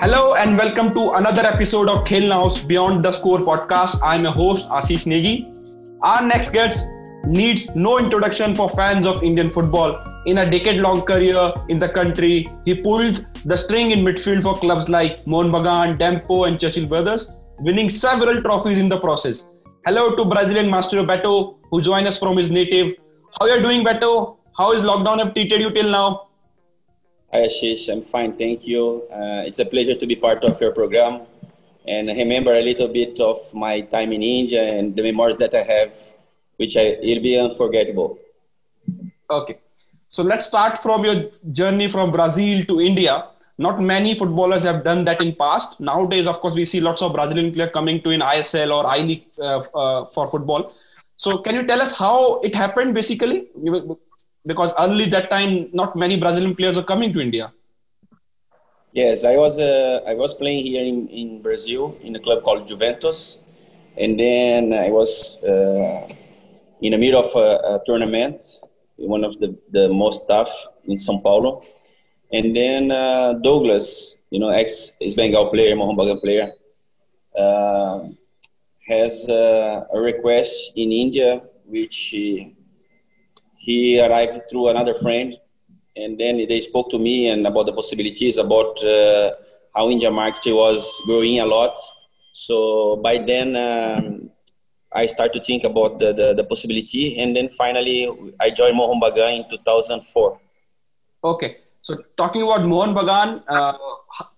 Hello and welcome to another episode of Khel Now's Beyond the Score podcast. I'm your host Ashish Negi. Our next guest needs no introduction for fans of Indian football. In a decade-long career in the country, he pulled the string in midfield for clubs like Mohun Bagan, Dempo, and Churchill Brothers, winning several trophies in the process. Hello to Brazilian Master Beto, who joined us from his native. How are you doing, Beto? How is lockdown have treated you till now? Hi Ashish, I'm fine, thank you. Uh, it's a pleasure to be part of your program and I remember a little bit of my time in India and the memories that I have, which I, will be unforgettable. Okay, so let's start from your journey from Brazil to India. Not many footballers have done that in past. Nowadays, of course, we see lots of Brazilian players coming to in ISL or I League uh, uh, for football. So, can you tell us how it happened, basically? Because early that time not many brazilian players were coming to india. Yes i was uh, i was playing here in, in brazil in a club called juventus. And then i was uh, in the middle of a, a, tournament one of the, the most tough in sao paulo. And then uh, douglas you know ex bengal player Mohun player uh, has uh, a request in india which he arrived through another friend, and then they spoke to me and about the possibilities about uh, how India market was growing a lot. So by then, um, I started to think about the, the, the, possibility, and then finally, I joined Mohun Bagan in 2004. Okay, so talking about Mohun Bagan, uh,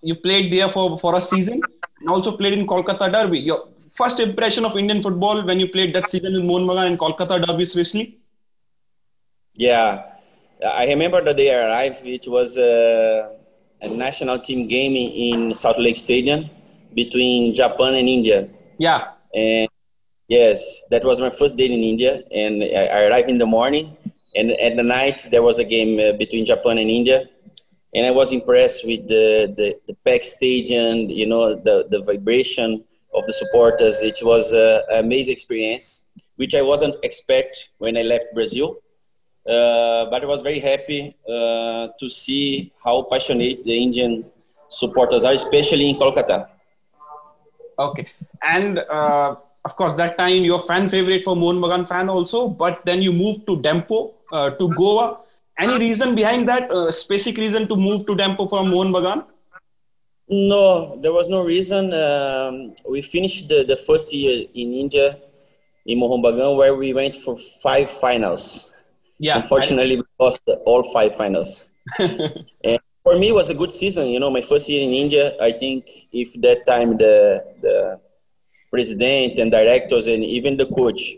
you played there for, for a season, and also played in Kolkata Derby. Your first impression of Indian football when you played that season in Mohun Bagan and Kolkata Derby, especially? Yeah, I remember the day I arrived. It was a, a national team game in Salt Lake Stadium between Japan and India. Yeah. And yes, that was my first day in India, and I, arrived in the morning, and at the night there was a game uh, between Japan and India, and I was impressed with the the, the packed stadium, you know, the the vibration of the supporters. It was an amazing experience, which I wasn't expect when I left Brazil uh, but I was very happy uh, to see how passionate the Indian supporters are, especially in Kolkata. Okay, and uh, of course that time your fan favorite for Mohun Bagan fan also, but then you moved to Dempo uh, to Goa. Any reason behind that? Uh, specific reason to move to Dempo from Mohun Bagan? No, there was no reason. Um, we finished the, the first year in India in Mohun Bagan where we went for five finals yeah. Unfortunately, we lost all five finals. and for me, it was a good season. You know, my first year in India. I think if that time the the president and directors and even the coach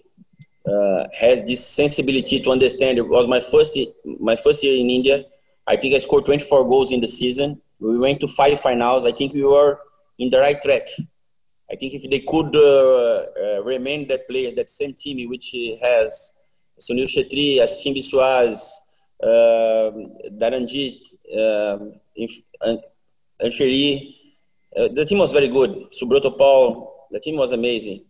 uh, has this sensibility to understand. It was my first my first year in India. I think I scored 24 goals in the season. We went to five finals. I think we were in the right track. I think if they could uh, uh, remain that players, that same team which has Sunil Chhetri, Ashim Biswas, uh, Dharanjit, uh, Ancheri. Uh, the team was very good. Subroto Paul, the team was amazing.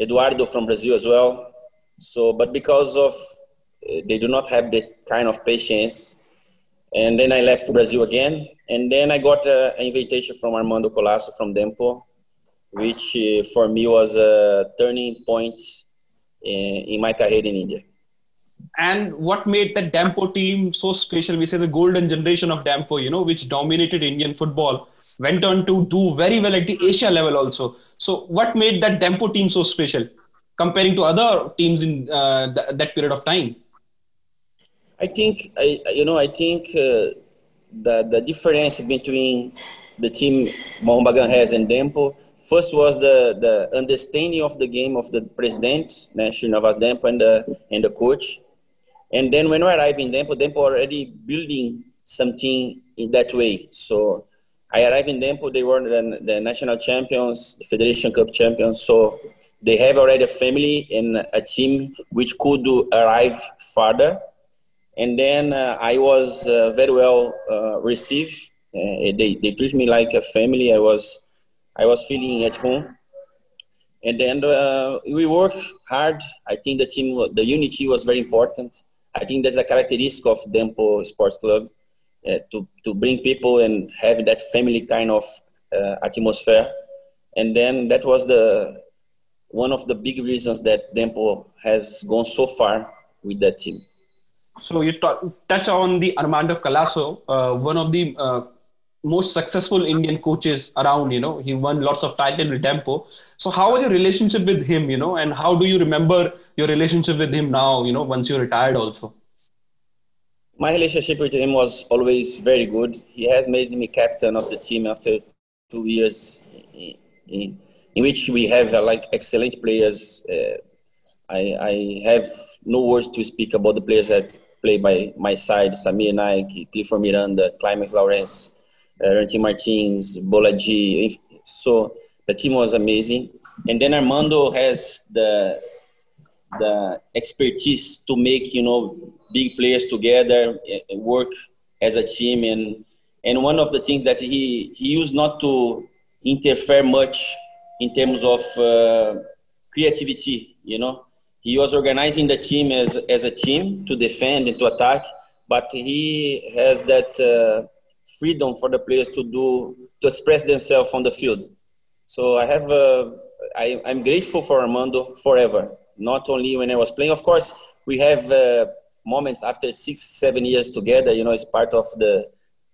Eduardo from Brazil as well. So, but because of uh, they do not have the kind of patience, and then I left Brazil again, and then I got uh, an invitation from Armando Colaco from Dempo, which uh, for me was a turning point in, in my career in India and what made the Dempo team so special? We say the golden generation of Dempo, you know, which dominated Indian football, went on to do very well at the Asia level also. So, what made that Dempo team so special comparing to other teams in uh, th- that period of time? I think, I, you know, I think uh, the the difference between the team Mohun Bagan has and Dempo first was the, the understanding of the game of the president, Navas Dempo, and the, and the coach. And then when we arrived in Dempo, Dempo already building something in that way. So I arrived in Dempo, they were the, the national champions, the Federation Cup champions. So they have already a family and a team which could arrive further. And then uh, I was uh, very well uh, received. Uh, they, they treat me like a family. I was, I was feeling at home. And then uh, we worked hard. I think the team, the unity was very important. I think that's a characteristic of Dempo Sports Club uh, to, to bring people and have that family kind of uh, atmosphere, and then that was the one of the big reasons that Dempo has gone so far with that team. So you t- touch on the Armando Colaco, uh, one of the uh, most successful Indian coaches around. You know, he won lots of titles with Dempo. So how was your relationship with him? You know, and how do you remember your relationship with him now? You know, once you retired, also. My relationship with him was always very good. He has made me captain of the team after two years, in, in, which we have uh, like excellent players. Uh, I, I have no words to speak about the players that play by my side: Samir Naik, Clifford Miranda, Climax Lawrence uh, Martins, Bolaji. So the team was amazing. And then Armando has the the expertise to make you know big players together work as a team and and one of the things that he he used not to interfere much in terms of uh, creativity you know he was organizing the team as as a team to defend and to attack but he has that uh, freedom for the players to do to express themselves on the field. So I have a, I, I'm grateful for Armando forever. Not only when I was playing, of course, we have uh, moments after six, seven years together. You know, it's part of the,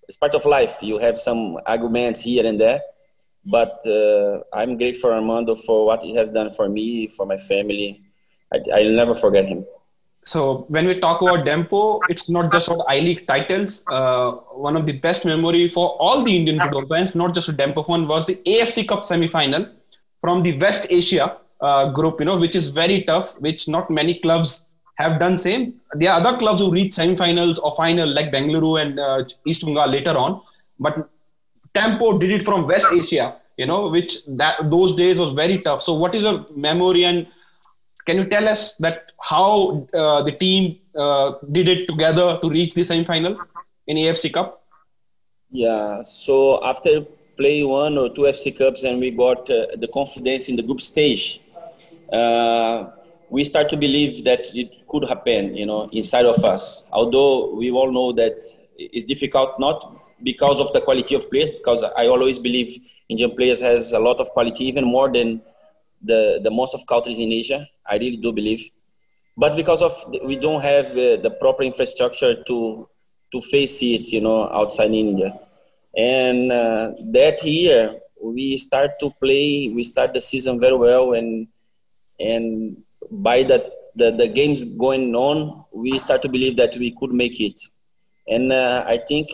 it's part of life. You have some arguments here and there, but uh, I'm grateful for Armando for what he has done for me, for my family. I, I'll never forget him so when we talk about Dempo, it's not just about I League titles. Uh, one of the best memory for all the Indian football fans, not just Dempo fan, was the AFC Cup semi-final from the West Asia uh, group. You know, which is very tough, which not many clubs have done same. There are other clubs who reach semi-finals or final like Bengaluru and uh, East Bengal later on, but Dempo did it from West Asia. You know, which that those days was very tough. So, what is your memory and can you tell us that how uh, the team uh, did it together to reach the semi-final in AFC Cup? Yeah. So after play one or two FC Cups and we got uh, the confidence in the group stage, uh, we start to believe that it could happen, you know, inside of us. Although we all know that it's difficult, not because of the quality of players, because I always believe Indian players has a lot of quality, even more than the, the most of countries in Asia. I really do believe but because of we don't have uh, the proper infrastructure to to face it you know outside india and uh, that year we start to play we start the season very well and and by the, the the games going on we start to believe that we could make it and uh, i think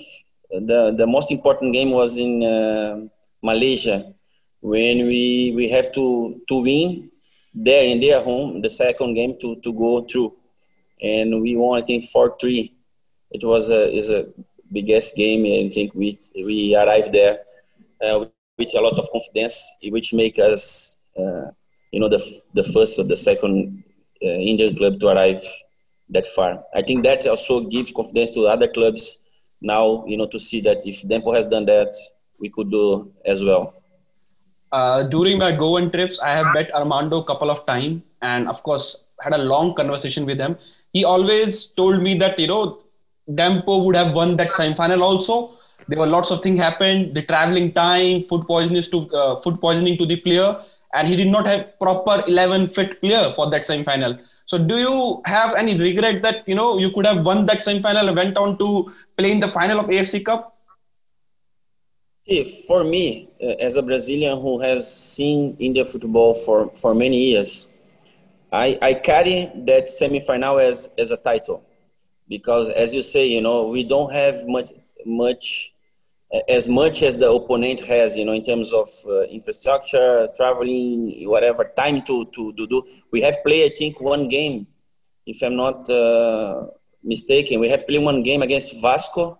the the most important game was in uh, malaysia when we we have to to win there in their home the second game to, to go through. And we won, I think, 4 3. It was a, is a biggest game. I think we, we arrived there uh, with a lot of confidence, which make us, uh, you know, the, the first or the second uh, Indian club to arrive that far. I think that also gives confidence to other clubs now, you know, to see that if Dempo has done that, we could do as well uh, during my Goan trips, I have met Armando a couple of times, and of course had a long conversation with him. He always told me that you know Dempo would have won that semi-final also. There were lots of things happened, the traveling time, food poisoning to uh, food poisoning to the player, and he did not have proper 11 fit player for that semi-final. So, do you have any regret that you know you could have won that semi-final and went on to play in the final of AFC Cup? See, for me, uh, as a Brazilian who has seen India football for, for many years, I, I carry that semi-final as, as a title because, as you say, you know, we don't have much much as much as the opponent has, you know, in terms of uh, infrastructure, traveling, whatever time to, to, to do. We have played, I think, one game, if I'm not uh, mistaken. We have played one game against Vasco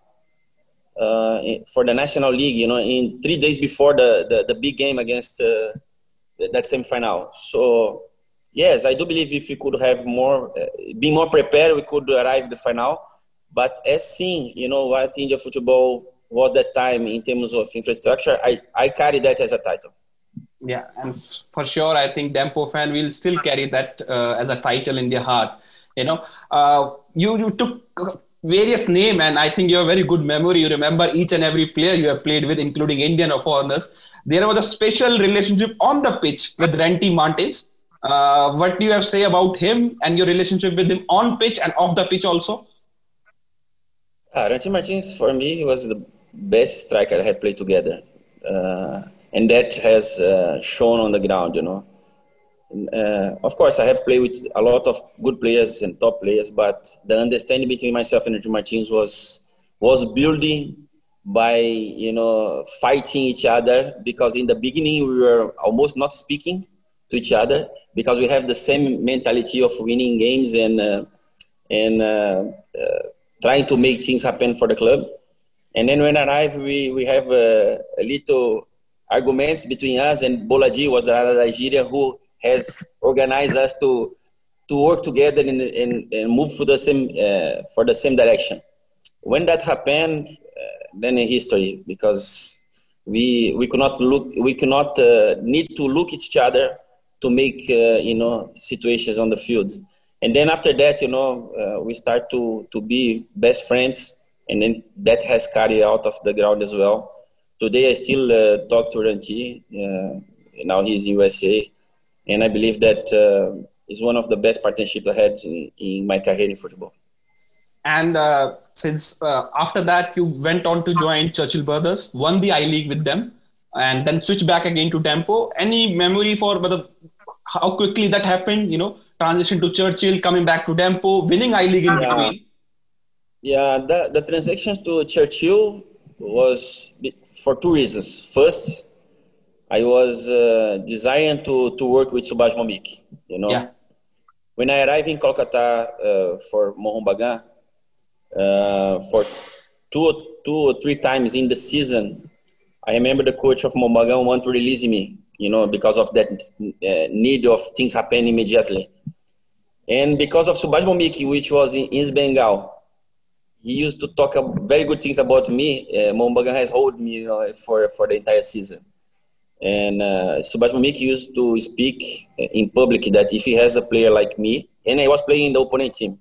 uh, for the National League, you know, in three days before the, the, the big game against uh, that semi-final. So, yes, I do believe if we could have more, uh, be more prepared, we could arrive the final. But as seen, you know, what India football was that time in terms of infrastructure, I, I carry that as a title. Yeah, and for sure, I think Dempo fan will still carry that uh, as a title in their heart. You know, uh, you you took various name, and I think you have very good memory. You remember each and every player you have played with, including Indian or foreigners. There was a special relationship on the pitch with Ranty Martins. Uh, what do you have to say about him and your relationship with him on pitch and off the pitch also? Uh, Ranty Martins, for me, was the best striker had played together. Uh, and that has uh, shown on the ground, you know. Uh, of course, I have played with a lot of good players and top players, but the understanding between myself and Ranty Martins was was building by you know fighting each other because in the beginning we were almost not speaking to each other because we have the same mentality of winning games and uh, and uh, trying to make things happen for the club. And then when I arrived, we we have a, a little arguments between us and Bolaji was the other Nigeria who has organized us to to work together and, and, and move for the same uh, for the same direction. When that happened, uh, then in history because we we could not look we could not uh, need to look at each other to make uh, you know situations on the field. And then after that, you know, uh, we start to to be best friends, and then that has carried out of the ground as well. Today, I still uh, talk to Ranty. now he's in USA and I believe that uh, is one of the best partnerships I had in, in my career in football. And uh, since uh, after that you went on to join Churchill Brothers, won the I League with them, and then switched back again to Dempo. Any memory for whether how quickly that happened? You know, transition to Churchill, coming back to Dempo, winning I League in yeah. between. Yeah, the, the transaction to Churchill was for two reasons. First, I was uh, designed to, to work with Subhash Bhowmik, you know. Yeah. When I arrived in Kolkata uh, for Mohun Bagan, uh, for two, two or three times in the season, I remember the coach of Mohun Bagan wanted to release me, you know, because of that uh, need of things happening immediately. And because of Subhash Bhowmik, which was in East Bengal, he used to talk very good things about me. Uh, has hold me, you know, for, for the entire season. And uh, Subhash Bhowmik used to speak in public that if he has a player like me, and I was playing in the opponent team,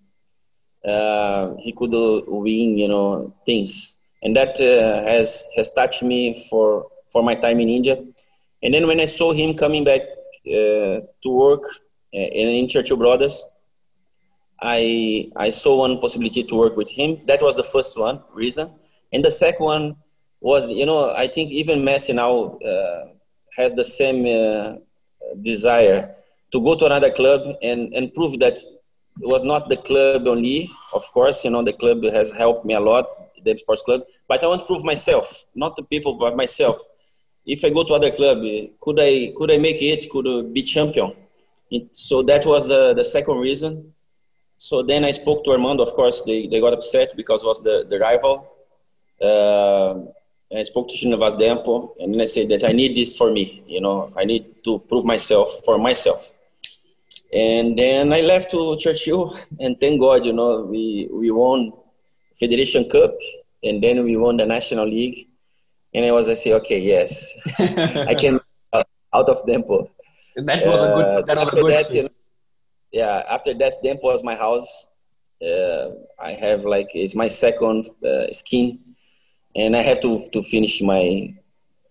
uh, he could uh, win, you know, things. And that uh, has has touched me for for my time in India. And then when I saw him coming back uh, to work uh, in Churchill Brothers, I I saw one possibility to work with him. That was the first one reason. And the second one was, you know, I think even Messi now has the same uh, desire to go to another club and, and prove that it was not the club only. Of course, you know, the club has helped me a lot, the sports club, but I want to prove myself, not the people, but myself. If I go to other club, could I, could I make it? Could I be champion? So that was the, the second reason. So then I spoke to Armando. Of course, they, they got upset because it was the, the rival. Uh, and I spoke to Srinivas Dempo, and then I said that I need this for me. You know, I need to prove myself for myself. And then I left to Churchill, and thank God, you know, we we won Federation Cup, and then we won the National League. And I was, I say, okay, yes, I can out of Dempo. And That was a good. Uh, that was a good. That, yeah, after that, Dempo was my house. Uh, I have like it's my second uh, skin and I have to to finish my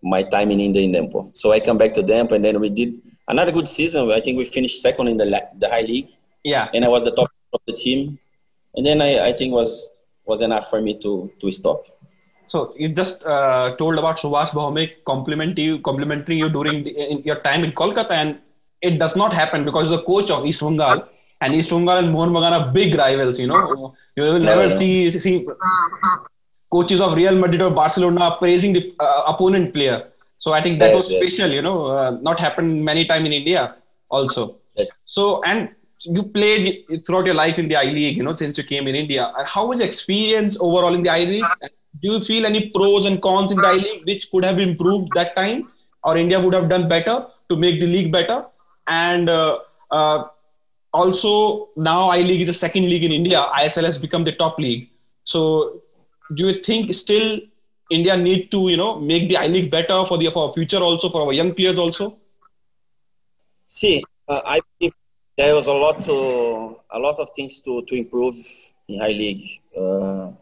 my time in India in Dempo. So I come back to Dempo, and then we did another good season. I think we finished second in the the high league. Yeah, and I was the top of the team, and then I I think was was enough for me to to stop. So you just uh, told about Subhash Bhowmik complimenting you, complimenting you during the, your time in Kolkata, and it does not happen because the coach of East Bengal and East Bengal and Mohun Bagan are big rivals. You know, you will never see see coaches of Real Madrid or Barcelona praising the uh, opponent player. So I think that yes, was special, yes. you know, uh, not happened many time in India also. Yes. So, and you played throughout your life in the I League, you know, since you came in India. How was your experience overall in the I League? Do you feel any pros and cons in the I League which could have improved that time or India would have done better to make the league better? And uh, uh, also now I League is a second league in India. ISL has become the top league. So do you think still India need to you know make the I League better for the for our future also for our young players also? See, uh, I think there was a lot to a lot of things to to improve in high league. Uh,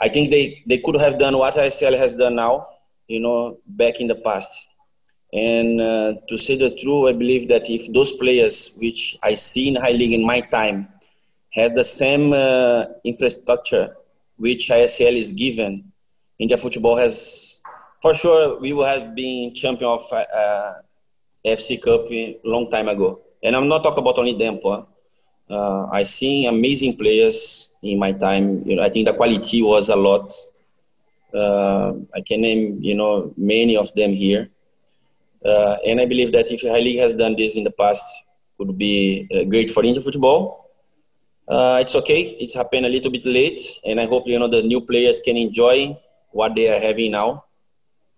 I think they, they could have done what ISL has done now, you know, back in the past. And uh, to say the truth, I believe that if those players, which I see in high league in my time, has the same uh, infrastructure which ISL is given, India football has, for sure, we will have been champion of uh, FC Cup long time ago. And I'm not talking about only Dempo. Uh, I seen amazing players in my time. You know, I think the quality was a lot. Uh, I can name, you know, many of them here. Uh, and I believe that if High League has done this in the past, would be uh, great for Indian football. Uh, it's okay. It's happened a little bit late, and I hope you know the new players can enjoy what they are having now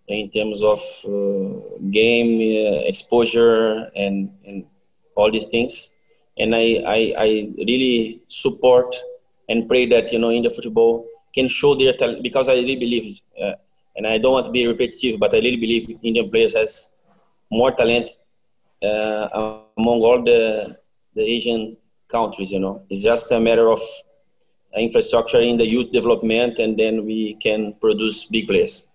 in terms of uh, game uh, exposure and, and all these things. And I, I, I really support and pray that, you know, India football can show their talent because I really believe, uh, and I don't want to be repetitive, but I really believe Indian players has more talent uh, among all the, the Asian countries, you know. It's just a matter of infrastructure in the youth development and then we can produce big players.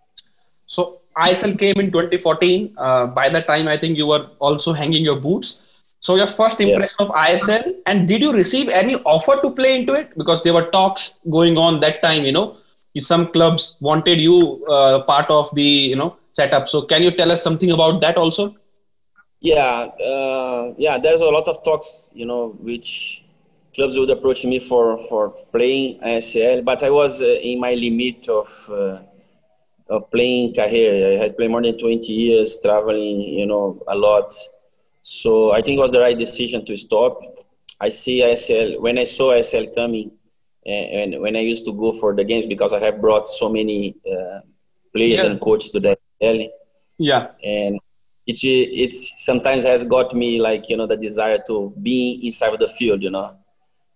So ISL came in 2014. Uh, by the time, I think you were also hanging your boots. So your first impression yeah. of ISL, and did you receive any offer to play into it? Because there were talks going on that time. You know, some clubs wanted you uh, part of the you know setup. So can you tell us something about that also? Yeah, uh, yeah. There's a lot of talks. You know, which clubs would approach me for for playing ISL, but I was uh, in my limit of uh, of playing career. I had played more than 20 years, traveling, you know, a lot. So I think it was the right decision to stop. I see ISL when I saw ISL coming, and, and when I used to go for the games because I have brought so many uh, players yeah. and coaches to the ISL. Yeah. And it it's sometimes has got me like you know the desire to be inside of the field, you know.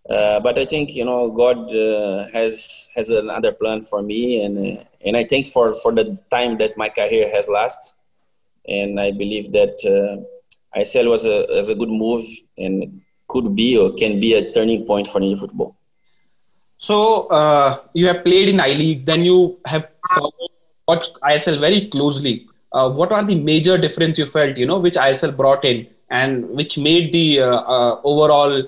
Uh, but I think you know God uh, has has another plan for me, and uh, and I think for for the time that my career has lasted, and I believe that uh, ISL was a was a good move and could be or can be a turning point for Indian football. So uh, you have played in I League, then you have watched ISL very closely. Uh, what are the major difference you felt? You know, which ISL brought in and which made the overall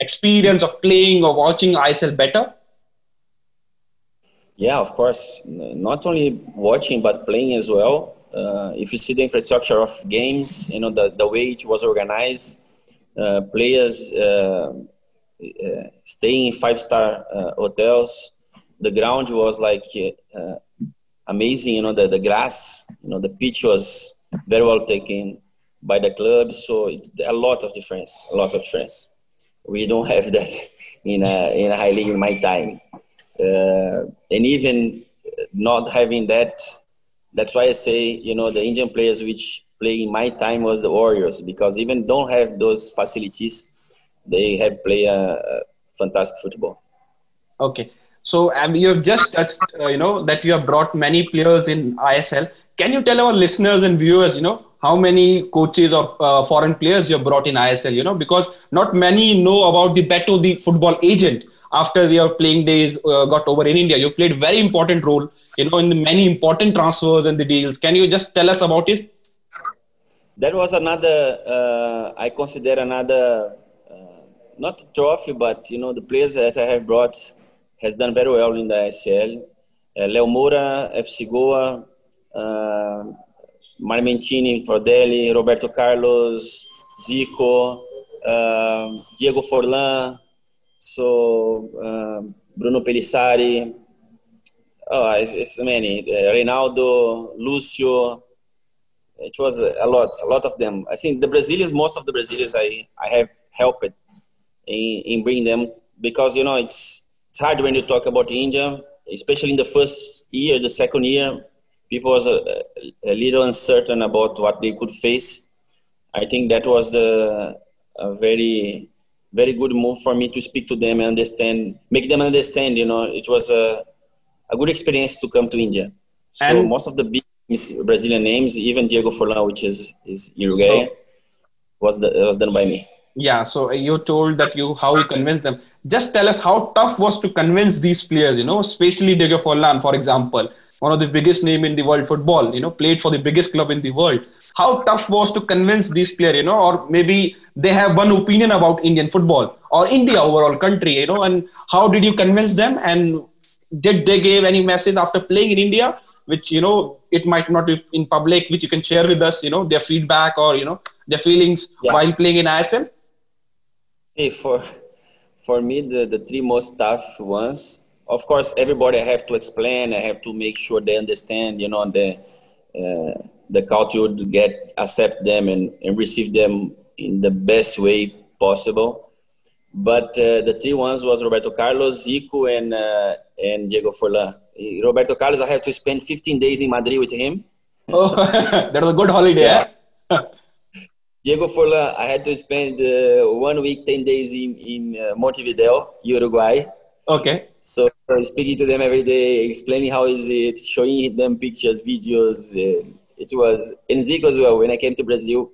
experience of playing or watching ISL better? Yeah, of course. Not only watching but playing as well. Uh, if you see the infrastructure of games, you know the, the way it was organized, uh, players uh, uh staying in five star uh, hotels. The ground was like uh, amazing. You know the the grass, you know the pitch was very well taken by the club. So it's a lot of difference. A lot of difference we don't have that in a, in a high league in my time. Uh, and even not having that, that's why I say, you know, the Indian players which play in my time was the Warriors because even don't have those facilities, they have played a, fantastic football. Okay. So um, you have just touched, uh, you know, that you have brought many players in ISL. Can you tell our listeners and viewers, you know, how many coaches or uh, foreign players you have brought in ISL, you know, because not many know about the Beto, the football agent. After your playing days uh, got over in India, you played very important role, you know, in the many important transfers and the deals. Can you just tell us about it? That was another, uh, I consider another, uh, not trophy, but, you know, the players that I have brought has done very well in the ISL. Uh, Leo Moura, FC Goa, uh, Marmentini, Prodelli, Roberto Carlos, Zico, uh, Diego Forlan, so uh, Bruno Pelissari, oh, it's, it's many, uh, Reinaldo, Lucio, it was a lot, a lot of them. I think the Brazilians, most of the Brazilians I, I have helped in, in bringing them because, you know, it's, it's hard when you talk about India, especially in the first year, the second year, people was a, a, little uncertain about what they could face. I think that was the a very very good move for me to speak to them and understand, make them understand. You know, it was a a good experience to come to India. So and most of the big Brazilian names, even Diego Forlan, which is is Uruguay, so, was the, was done by me. Yeah. So you told that you how you convinced them. Just tell us how tough was to convince these players, you know, especially Diego Forlan, for example, one of the biggest name in the world football, you know, played for the biggest club in the world. How tough was to convince these players, you know, or maybe they have one opinion about Indian football or India overall country, you know, and how did you convince them and did they give any message after playing in India, which, you know, it might not be in public, which you can share with us, you know, their feedback or, you know, their feelings yeah. while playing in ISL? See, for for me, the, the three most tough ones, of course, everybody I have to explain. I have to make sure they understand, you know, the uh, the culture would get accept them and, and receive them in the best way possible. But uh, the three ones was Roberto Carlos, Zico, and uh, and Diego Forlan. Roberto Carlos, I had to spend 15 days in Madrid with him. Oh, that was a good holiday. Yeah. Eh? Diego Forlan, I had to spend uh, one week, 10 days in, in uh, Montevideo, Uruguay. Okay. So speaking to them every day, explaining how is it, showing them pictures, videos. it was, in Zico as well, when I came to Brazil,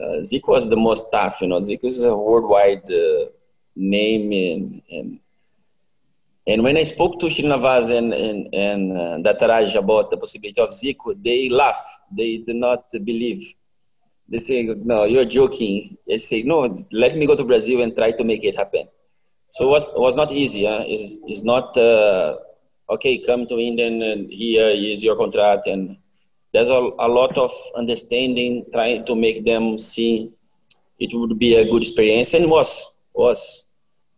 uh, Zico was the most tough, you know, Zico is a worldwide uh, name and, and and when I spoke to Srinivas and, and, and uh, Dattaraj about the possibility of Zico, they laugh. They did not believe they say, no, you're joking. They say, no, let me go to Brazil and try to make it happen. So it was, it was not easy. Huh? It's, it's not, uh, okay, come to India and here is your contract. And there's a, a lot of understanding, trying to make them see it would be a good experience. And was, was.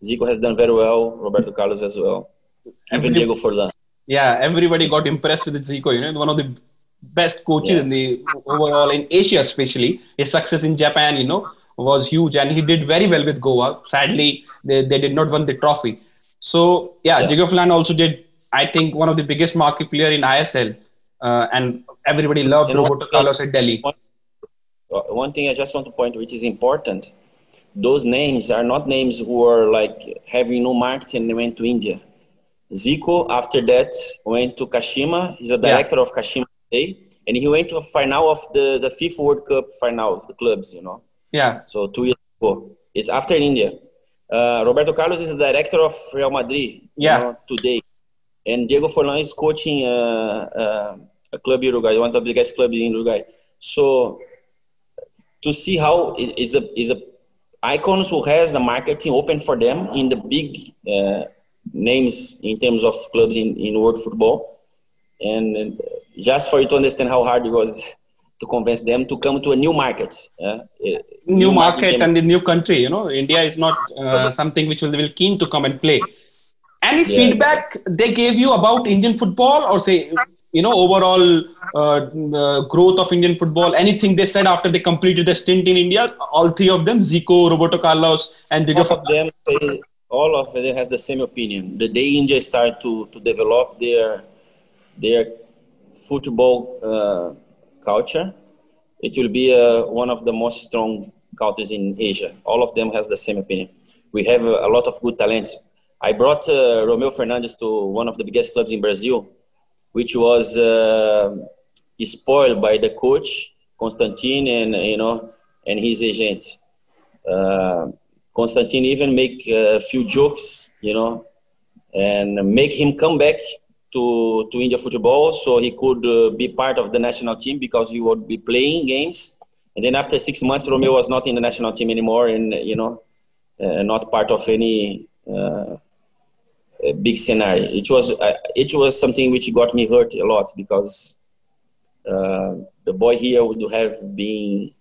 Zico has done very well, Roberto Carlos as well, even Diego Forlan. Yeah, everybody got impressed with Zico. You know, one of the best coaches yeah. in the overall in Asia, especially. His success in Japan, you know, was huge, and he did very well with Goa. Sadly, they, they did not win the trophy. So yeah, yeah. Diego Forlan also did, I think, one of the biggest market player in ISL, uh, and everybody loved and Roberto Carlos at Delhi. One, one thing I just want to point, which is important, those names are not names who are like having no market and they went to India. Zico, after that, went to Kashima. He's a director yeah. of Kashima day, and he went to a final of the the FIFA World Cup final of the clubs. You know. Yeah. So two years ago, it's after in India. Uh, Roberto Carlos is the director of Real Madrid. Yeah. know, today, and Diego Forlan is coaching uh, uh, a club in Uruguay, one of the biggest clubs in Uruguay. So to see how it's a is a icons who has the marketing open for them in the big uh, names in terms of clubs in, in world football and just for you to understand how hard it was to convince them to come to a new market. Uh, new, new, market, and the new country. You know, India is not uh, something which will be keen to come and play. Any yeah. feedback they gave you about Indian football, or say, you know, overall uh, growth of Indian football? Anything they said after they completed the stint in India? All three of them, Zico, Roberto Carlos, and Diego. All of them, they, all of them has the same opinion. The day India start to to develop their their football uh, culture, it will be uh, one of the most strong countries in Asia. All of them has the same opinion. We have a, lot of good talents. I brought uh, Romeo Fernandes to one of the biggest clubs in Brazil, which was uh, spoiled by the coach Constantine and you know and his agent. Uh, Constantine even make a few jokes, you know, and make him come back to, to India football so he could uh, be part of the national team because he would be playing games. And then after six months, Romeo was not in the national team anymore and, you know, uh, not part of any uh, big scenario. It was, uh, it was something which got me hurt a lot because uh, the boy here would have been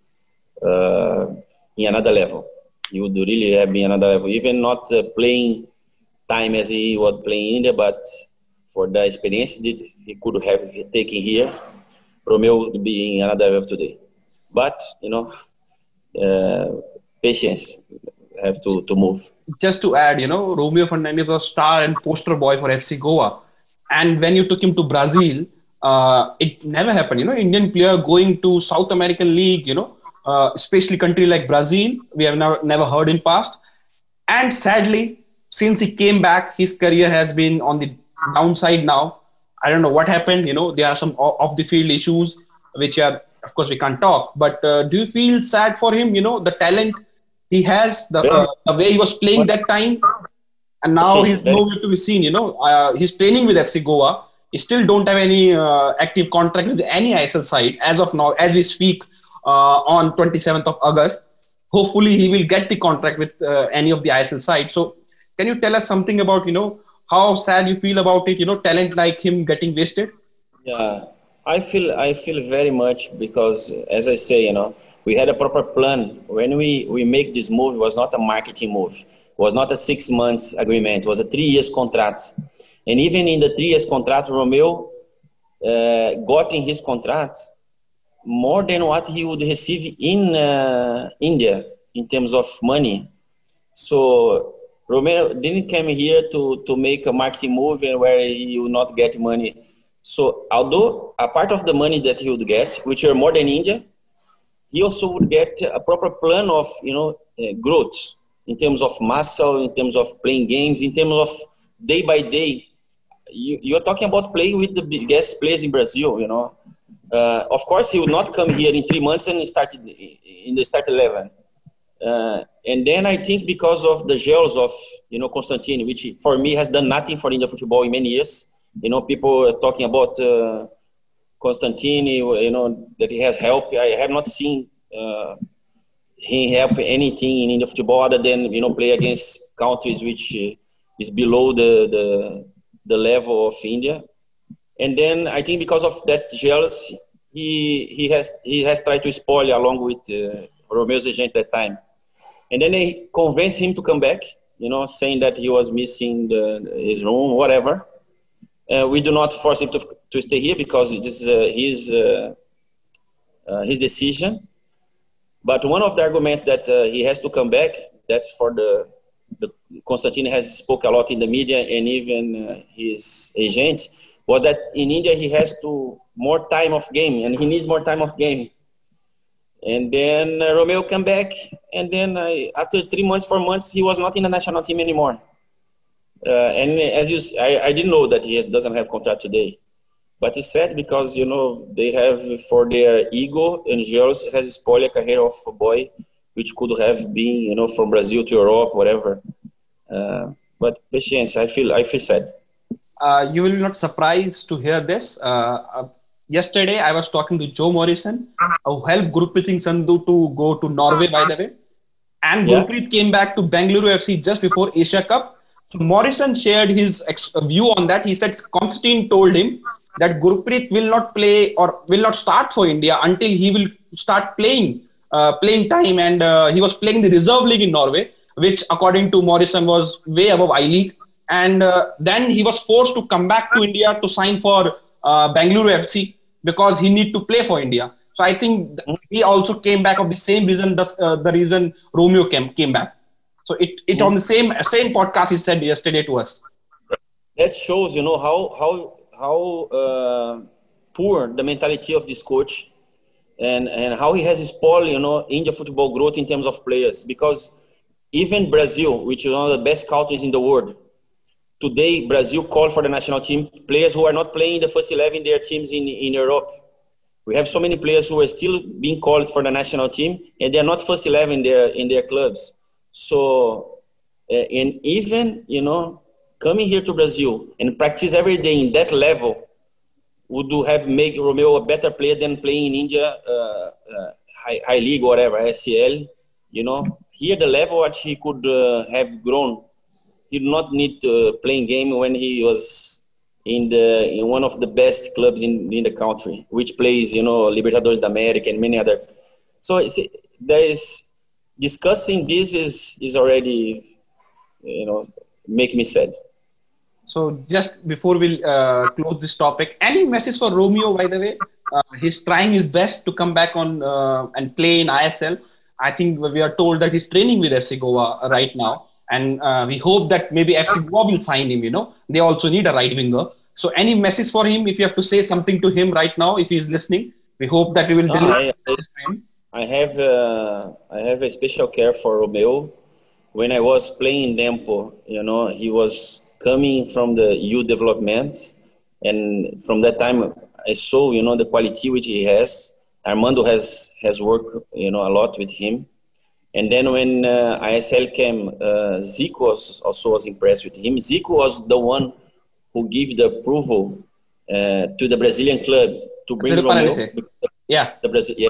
uh, in another level. He would really have been another level, even not playing time as he was playing in India, but for the experience that he could have taken here, Romeo would be in another level today. But, you know, uh, patience have to, to move. Just to add, you know, Romeo Fernandes was a star and poster boy for FC Goa. And when you took him to Brazil, uh, it never happened. You know, Indian player going to South American League, you know, uh, especially country like Brazil, we have never, never heard in past. And sadly, since he came back, his career has been on the downside now. I don't know what happened. You know, there are some off the field issues which are, of course, we can't talk. But uh, do you feel sad for him? You know, the talent he has, the, uh, the way he was playing that time. and now he's nowhere to be seen. You know, uh, he's training with FC Goa. He still don't have any uh, active contract with any ISL side as of now, as we speak uh, on 27th of August. Hopefully, he will get the contract with uh, any of the ISL side. So, can you tell us something about you know how sad you feel about it? You know, talent like him getting wasted. Yeah, I feel I feel very much because, as I say, you know, we had a proper plan when we we make this move. It was not a marketing move it was not a six months agreement, it was a three years contract. And even in the three years contract, romeo uh, got in his contract more than what he would receive in uh, India in terms of money. So Romeo didn't come here to, to make a marketing move where he would not get money. So although a part of the money that he would get, which are more than India, he also would get a proper plan of you know uh, growth in terms of muscle, in terms of playing games, in terms of day by day. You, you're talking about playing with the biggest players in Brazil, you know. Uh, of course, he would not come here in three months and start in the start 11. Uh, and then I think because of the gels of, you know, Constantine, which for me has done nothing for Indian football in many years. You know, people are talking about uh, Constantine, you know, that he has helped. I have not seen uh, he help anything in Indian football other than you know play against countries which uh, is below the, the the level of India. And then I think because of that jealousy, he he has he has tried to spoil along with uh, Romeo's agent at that time. And then they convinced him to come back, you know, saying that he was missing the, his room, whatever. Uh, we do not force him to, to stay here because this is uh, his, uh, uh, his decision. But one of the arguments that uh, he has to come back, that's for the, the Constantine has spoke a lot in the media and even uh, his agent, was that in India he has to more time of game and he needs more time of game. And then uh, Romeo come back, and then I, after three months, four months, he was not in the national team anymore. Uh, and as you, I, I didn't know that he doesn't have contract today. But it's sad because you know they have for their ego and George has spoiled a career of a boy which could have been you know from Brazil to Europe, whatever. Uh, but patience, I feel I feel sad. Uh, you will not surprise to hear this. Uh, uh yesterday, I was talking to Joe Morrison, who helped Gurpreet Singh Sandhu to go to Norway, by the way. And yeah. Gurpreet came back to Bangalore FC just before Asia Cup. So Morrison shared his ex- view on that. He said Constantine told him that Gurpreet will not play or will not start for India until he will start playing uh, playing time. And uh, he was playing the reserve league in Norway, which according to Morrison was way above I League. And uh, then he was forced to come back to India to sign for uh, Bangalore FC because he need to play for India. So I think he also came back of the same reason. The, uh, the reason Romeo came came back. So it it on the same same podcast he said yesterday to us. That shows you know how how how uh, poor the mentality of this coach and, and how he has spoiled, you know, India football growth in terms of players. Because even Brazil, which is one of the best countries in the world, today Brazil called for the national team players who are not playing the first 11 their teams in, in Europe. We have so many players who are still being called for the national team and they're not first 11 in their, in their clubs. So, uh, and even, you know, coming here to Brazil and practice every day in that level would have made Romeo a better player than playing in India, uh, uh, high, high, league, whatever, SCL. You know, here the level at he could uh, have grown. He did not need to play game when he was in the in one of the best clubs in, in the country, which plays, you know, Libertadores da America and many other. So there is discussing this is is already, you know, make me sad. So just before we uh, close this topic, any message for Romeo? By the way, uh, he's trying his best to come back on uh, and play in ISL. I think we are told that he's training with FC Goa right now, and uh, we hope that maybe FC Goa will sign him. You know, they also need a right winger. So any message for him? If you have to say something to him right now, if he's listening, we hope that we will deliver. I, I, have uh, I have a special care for Romeo. When I was playing in Dempo, you know, he was coming from the youth development, and from that time I saw you know the quality which he has. Armando has has worked you know a lot with him, And then when uh, ISL came, uh, Zico was also was impressed with him. Zico was the one who gave the approval uh, to the Brazilian club to bring Romeo. Yeah. The Brazil, yeah.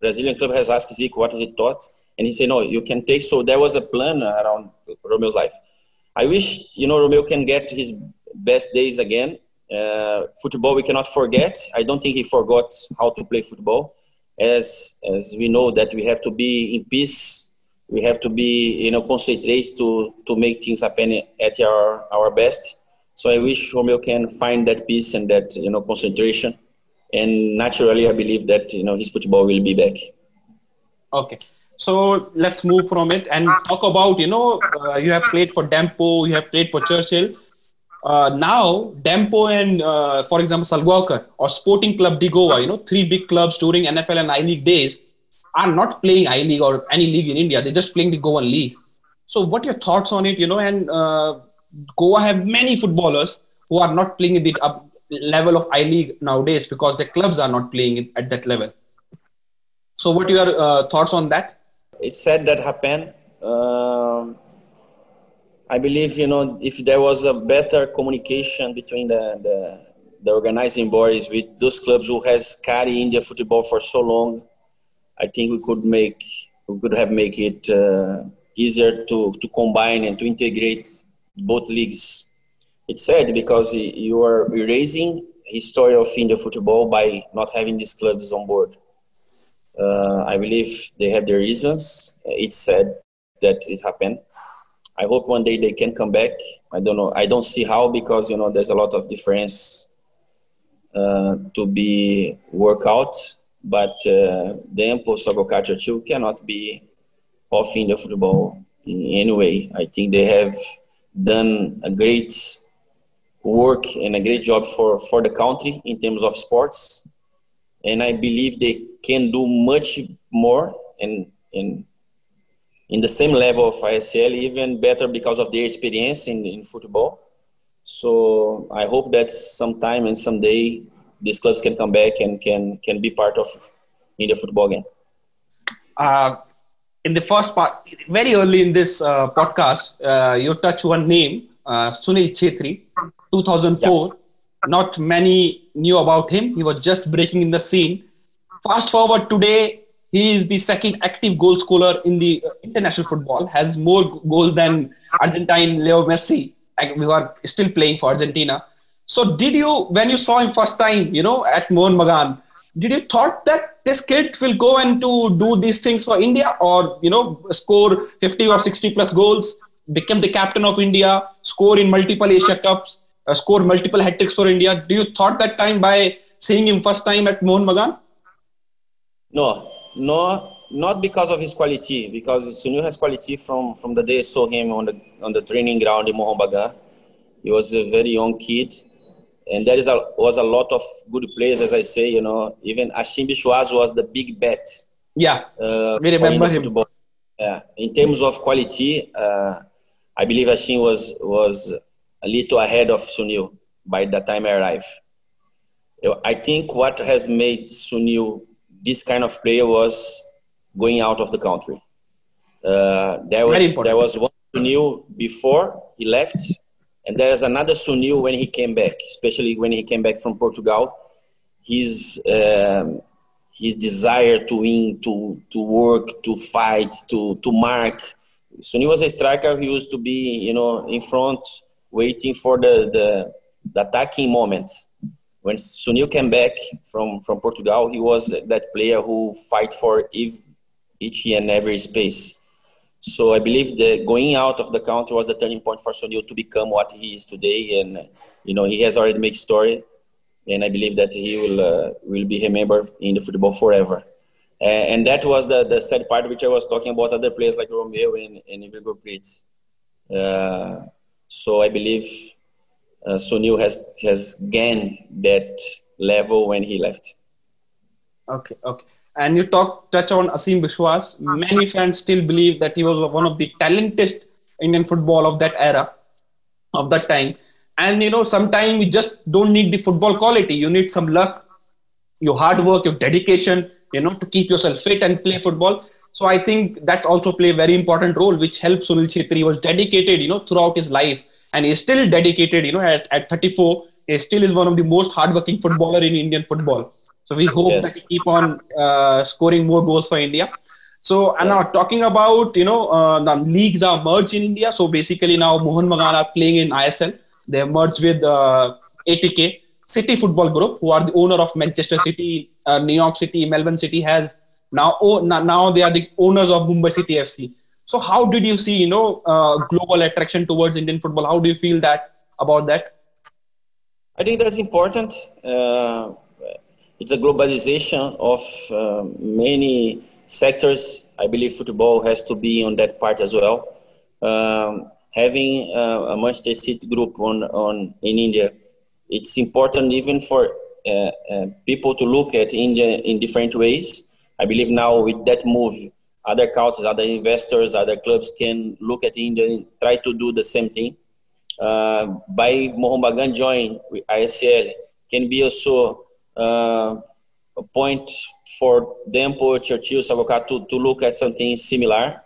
Brazilian club has asked Zico what he thought, and he said, "No, you can take." So there was a plan around Romeo's life. I wish you know Romeo can get his best days again. Uh, football we cannot forget. I don't think he forgot how to play football. As as we know that we have to be in peace. We have to be you know concentrate to to make things happen at our our best. So I wish Romeo can find that peace and that you know concentration and naturally, I believe that you know his football will be back. Okay, so let's move from it and talk about you know uh, you have played for Dempo, you have played for Churchill. Uh, now Dempo and uh, for example Salgaocar or Sporting Club de Goa, you know three big clubs during NFL and I League days are not playing I League or any league in India. They're just playing the Goan League. So what your thoughts on it? You know, and uh, Goa have many footballers who are not playing in the level of I League nowadays because the clubs are not playing at that level. So, what your uh, thoughts on that? It's sad that happened. Um, I believe you know if there was a better communication between the, the, the organizing bodies with those clubs who has carried India football for so long, I think we could make we could have make it uh, easier to to combine and to integrate both leagues it's sad because you are erasing history of India football by not having these clubs on board. Uh, I believe they have their reasons. It's sad that it happened. I hope one day they can come back. I don't know. I don't see how because you know there's a lot of difference uh, to be work out. But uh, the Dempo Salgaocar Churchill cannot be off India football in any way. I think they have done a great work and a great job for, for the country in terms of sports. And I believe they can do much more and, and in the same level of ISL, even better because of their experience in, in football. So I hope that sometime and someday these clubs can come back and can, can be part of India football again. Uh, in the first part, very early in this uh, podcast, uh, you touch one name, uh, Sunil Chhetri 2004. Yeah. Not many knew about him. He was just breaking in the scene. Fast forward today, he is the second active goal scorer in the uh, international football. Has more goals than Argentine Leo Messi, who are still playing for Argentina. So, did you, when you saw him first time, you know, at Mohun Bagan, did you thought that this kid will go and to do these things for India, or you know, score 50 or 60 plus goals, become the captain of India, score in multiple Asia Cups? uh, score multiple hat tricks for India. Do you thought that time by seeing him first time at Mohun Bagan? No, no, not because of his quality. Because Sunil has quality from from the day I saw him on the on the training ground in Mohun He was a very young kid, and there is a was a lot of good players, as I say. You know, even Ashim Biswas was the big bet. Yeah, uh, we remember him. Football. Yeah, in terms of quality, uh, I believe Ashim was was a little ahead of Sunil by the time I arrived. I think what has made Sunil this kind of player was going out of the country. Uh, there was there was one Sunil before he left, and there's another Sunil when he came back, especially when he came back from Portugal. His um, his desire to win, to to work, to fight, to to mark. Sunil was a striker He used to be, you know, in front waiting for the, the, the attacking moments. When Sunil came back from, from Portugal, he was that player who fight for each and every space. So I believe that going out of the country was the turning point for Sunil to become what he is today. And, you know, he has already made story. And I believe that he will, uh, will be remembered in the football forever. And, and that was the, the sad part, which I was talking about other players like Romeo and, and Igor Pritz. Uh, so I believe uh, Sunil has has gained that level when he left. Okay, okay. And you talk touch on Ashim Biswas. Many fans still believe that he was one of the talented Indian football of that era, of that time. And you know, sometimes you just don't need the football quality. You need some luck, your hard work, your dedication. You know, to keep yourself fit and play football. So I think that's also play a very important role, which helps Sunil Chhetri was dedicated, you know, throughout his life, and he's still dedicated. You know, at, at 34, he still is one of the most hardworking footballer in Indian football. So we hope yes. that he keep on uh, scoring more goals for India. So and now talking about you know uh, the leagues are merged in India. So basically now Mohun Bagan are playing in ISL. They merged with uh, ATK City Football Group, who are the owner of Manchester City, uh, New York City, Melbourne City has now oh, now they are the owners of Mumbai City FC. So how did you see you know uh, global attraction towards Indian football? How do you feel that about that? I think that's important. Uh, it's a globalization of uh, many sectors. I believe football has to be on that part as well. Um, having uh, a Manchester City group on, on in India, it's important even for uh, uh, people to look at India in different ways. I believe now with that move, other countries, other investors, other clubs can look at India and try to do the same thing. Uh, by Mohun Bagan join with ISL can be also uh, a point for them, Churchill, Savoca to, to look at something similar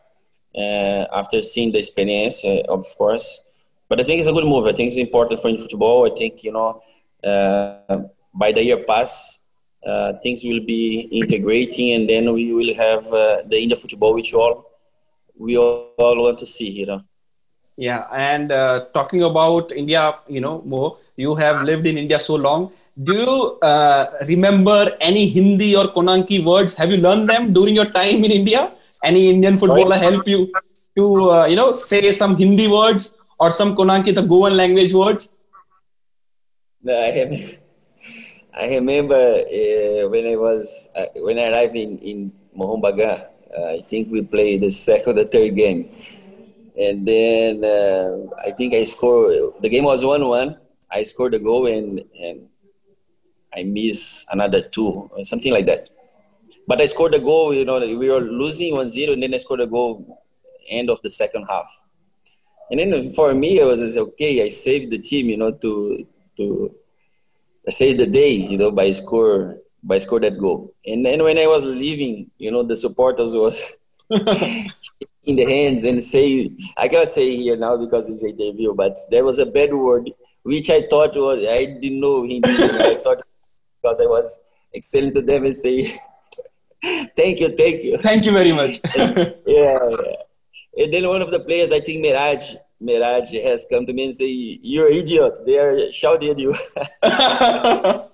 uh, after seeing the experience, uh, of course. But I think it's a good move. I think it's important for football. I think, you know, uh, by the year pass, uh, things will be integrating and then we will have uh, the India football, which all we all, all want to see, here. Yeah, and uh, talking about India, you know, more, you have lived in India so long do you uh, remember any Hindi or Konkani words? Have you learned them during your time in India? Any Indian footballer help you to uh, you know say some Hindi words or some Konkani, the Goan language words? No, I remember. I remember uh, when I was uh, when I arrived in in Mohun Bagan. Uh, I think we played the second or third game, and then uh, I think I scored. The game was one-one. I scored a goal and and I miss another two, or something like that. But I scored a goal, you know, we were losing 1 0, and then I scored a goal end of the second half. And then for me, it was okay, I saved the team, you know, to, to save the day, you know, by score by score that goal. And then when I was leaving, you know, the supporters was in the hands and say, I cannot say here now because it's a debut, but there was a bad word which I thought was, I didn't know Hindi. I thought because I was excellent to them and say, thank you, thank you. Thank you very much. yeah, yeah. And then one of the players, I think Miraj, Miraj has come to me and say, you're an idiot. They are shouting at you. uh,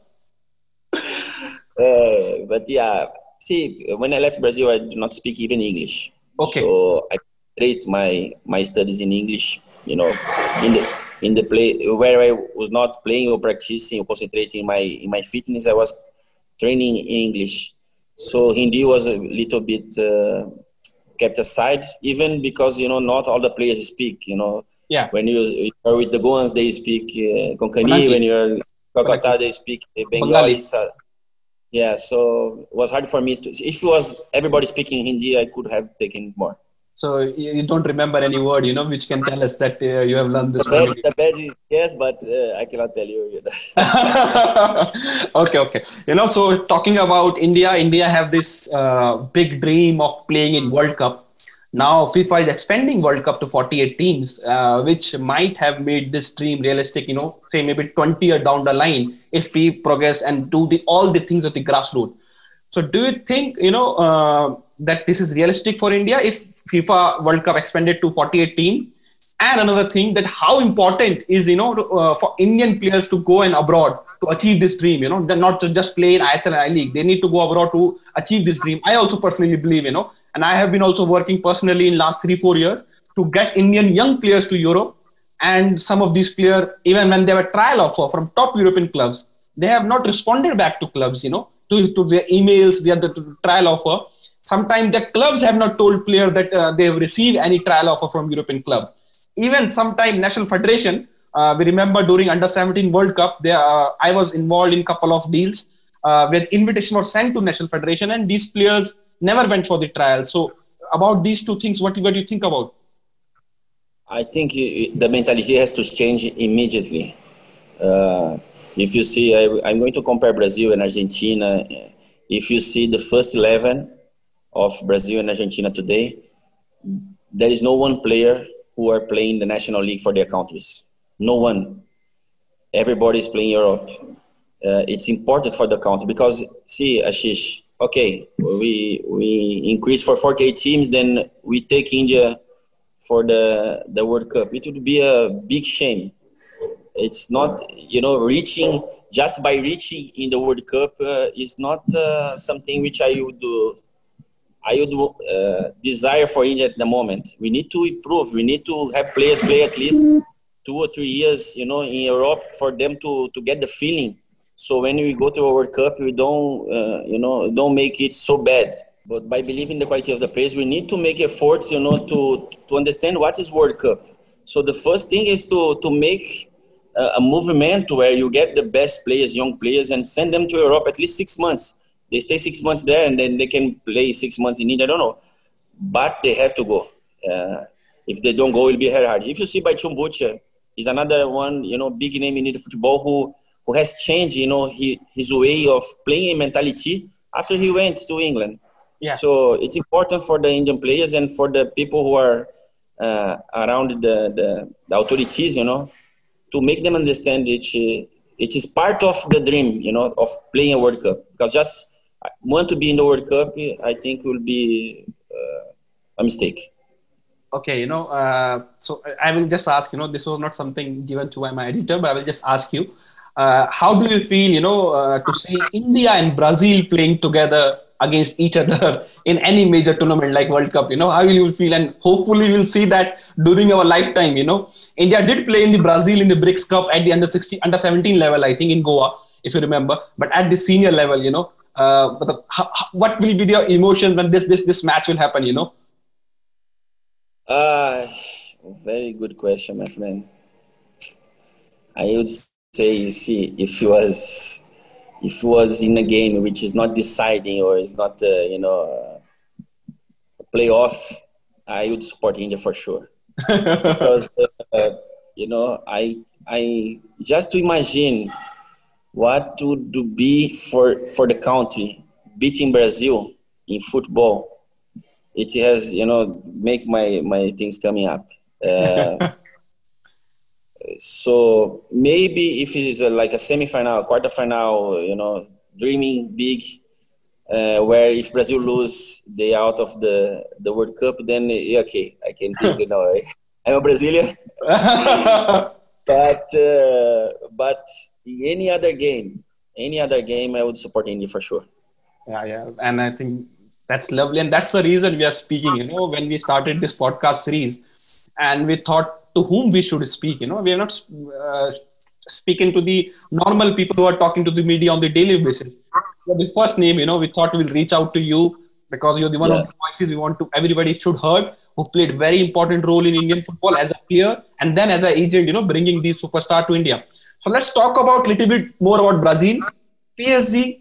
but yeah, see, when I left Brazil, I do not speak even English. Okay. So I treat my, my studies in English, you know, in the, in the play where I was not playing or practicing or concentrating my in my fitness, I was training in English. So Hindi was a little bit uh, kept aside, even because you know not all the players speak. You know, yeah. When you are with the Goans, they speak uh, Konkani. When you're Kolkata, they speak uh, Bengali. Bengali. Yeah, so it was hard for me to. If it was everybody speaking Hindi, I could have taken more. So you don't remember any word, you know, which can tell us that uh, you have learned this. The bad, the is, yes, but uh, I cannot tell you. you know. okay, okay. You know, so talking about India, India have this uh, big dream of playing in World Cup. Now FIFA is expanding World Cup to 48 teams, uh, which might have made this dream realistic. You know, say maybe 20 years down the line if we progress and do the all the things at the grassroots. So, do you think you know uh, that this is realistic for India if FIFA World Cup expanded to 48 team. And another thing that how important is you know uh, for Indian players to go and abroad to achieve this dream. You know, they're not to just play in ISL and I League. They need to go abroad to achieve this dream. I also personally believe you know, and I have been also working personally in last three four years to get Indian young players to Europe. And some of these players, even when they were trial offer from top European clubs, they have not responded back to clubs. You know, to, to their emails, their the trial offer Sometimes the clubs have not told players that uh, they have received any trial offer from European club. Even sometimes National Federation, uh, we remember during Under 17 World Cup, there, uh, I was involved in couple of deals uh, where invitation was sent to National Federation and these players never went for the trial. So about these two things, what, what do you think about? I think the mentality has to change immediately. Uh, if you see, I, am going to compare Brazil and Argentina. If you see the first 11, of Brazil and Argentina today, there is no one player who are playing the national league for their countries. No one. Everybody is playing Europe. Uh, it's important for the country because see, Ashish. Okay, we we increase for 48 teams, then we take India for the the World Cup. It would be a big shame. It's not, you know, reaching just by reaching in the World Cup uh, is not uh, something which I would do I would uh, desire for India at the moment. We need to improve. We need to have players play at least two or three years, you know, in Europe for them to, to get the feeling. So when we go to a World Cup, we don't, uh, you know, don't make it so bad. But by believing the quality of the players, we need to make efforts, you know, to to understand what is World Cup. So the first thing is to to make a, a movement where you get the best players, young players, and send them to Europe at least six months they stay six months there and then they can play six months in India. I don't know, but they have to go. Uh, if they don't go, it'll be very hard. If you see Baichung Bhutia, he's another one, you know, big name in Indian football who who has changed, you know, he, his way of playing mentality after he went to England. Yeah. So it's important for the Indian players and for the people who are uh, around the, the, the, authorities, you know, to make them understand it, it is part of the dream, you know, of playing a World Cup. Because just want to be in the World Cup, I think will be uh, a mistake. Okay, you know, uh, so I will just ask, you know, this was not something given to my editor, but I will just ask you, uh, how do you feel, you know, uh, to see India and Brazil playing together against each other in any major tournament like World Cup? You know, how will you feel? And hopefully, we'll see that during our lifetime. You know, India did play in the Brazil in the BRICS Cup at the under 16, under 17 level, I think, in Goa, if you remember. But at the senior level, you know, uh, what will be your emotion when this this this match will happen? You know. Uh, very good question, my friend. I would say, you see, if he was, if he was in a game which is not deciding or is not, uh, you know, a playoff, I would support India for sure. because, uh, you know, I, I just to imagine what would be for for the country beating Brazil in football? It has you know make my my things coming up. Uh, so maybe if it is a, like a semi-final, quarter-final, you know, dreaming big, uh, where if Brazil lose, they out of the the World Cup, then okay, I can think, you know, I'm a Brazilian. but uh, but any other game, any other game, I would support India for sure. Yeah, yeah, and I think that's lovely, and that's the reason we are speaking. You know, when we started this podcast series, and we thought to whom we should speak. You know, we are not uh, speaking to the normal people who are talking to the media on the daily basis. You're the first name, you know, we thought we'll reach out to you because you're the one yeah. of the voices we want to everybody should heard who played very important role in Indian football as a player and then as an agent, you know, bringing these superstar to India. So let's talk about a little bit more about Brazil. PSG,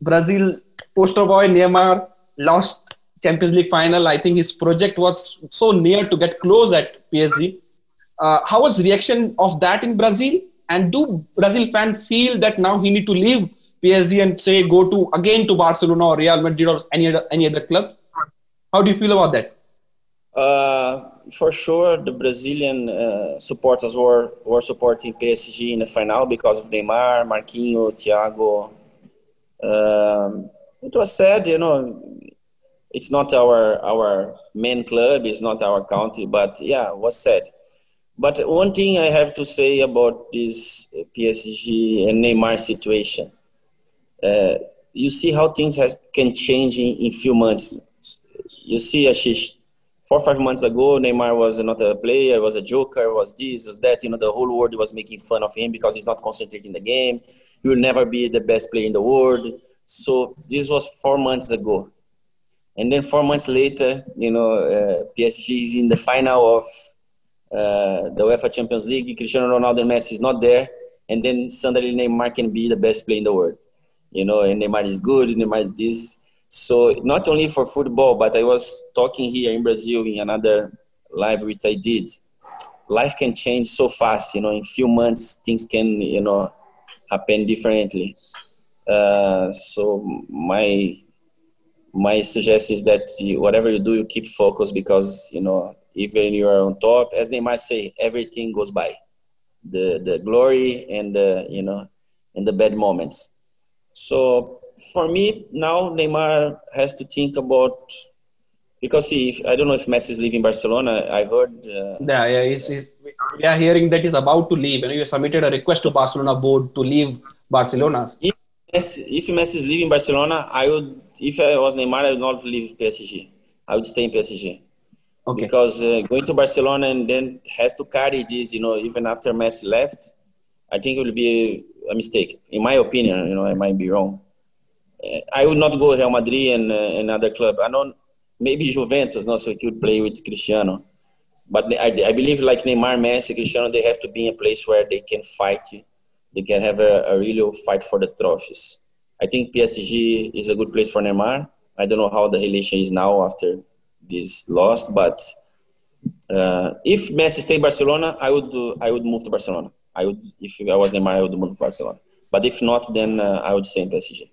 Brazil poster boy Neymar lost Champions League final. I think his project was so near to get close at PSG. Uh, how was reaction of that in Brazil? And do Brazil fan feel that now he need to leave PSG and say go to again to Barcelona or Real Madrid or any other any other club? How do you feel about that? Uh, for sure, the Brazilian uh, supporters were, were supporting PSG in the final because of Neymar, Marquinhos, Thiago. Um, it was sad, you know. It's not our our main club, it's not our country, but yeah, it was sad. But one thing I have to say about this PSG and Neymar situation, uh, you see how things has, can change in, in few months. You see, Ashish, four or five months ago, Neymar was another player, was a joker, was this, was that. You know, the whole world was making fun of him because he's not concentrating the game. He will never be the best player in the world. So this was four months ago. And then four months later, you know, uh, PSG is in the final of uh, the UEFA Champions League. Cristiano Ronaldo and Messi is not there. And then suddenly Neymar can be the best player in the world. You know, and Neymar is good, Neymar is this. So not only for football, but I was talking here in Brazil in another live which I did. Life can change so fast, you know. In few months, things can, you know, happen differently. Uh, so my my suggestion is that you, whatever you do, you keep focused because you know even you are on top, as they might say, everything goes by, the the glory and the you know and the bad moments. So for me now, Neymar has to think about because if I don't know if Messi is leaving Barcelona. I heard. Uh, yeah, yeah, he's, he's, we are hearing that he's about to leave. And you submitted a request to Barcelona board to leave Barcelona. If Messi, if Messi is leaving Barcelona, I would. If I was Neymar, I would not leave PSG. I would stay in PSG. Okay. Because uh, going to Barcelona and then has to carry this, you know, even after Messi left, I think it will be a, mistake. In my opinion, you know, I might be wrong. Uh, I would not go Real Madrid and uh, another club. I don't maybe Juventus, no, so he play with Cristiano. But I, I believe like Neymar, Messi, Cristiano, they have to be in a place where they can fight. They can have a, a real fight for the trophies. I think PSG is a good place for Neymar. I don't know how the relation is now after this loss, but uh, if Messi stay in Barcelona, I would I would move to Barcelona. I would if I was Neymar, I would move to Barcelona. But if not, then uh, I would stay in PSG.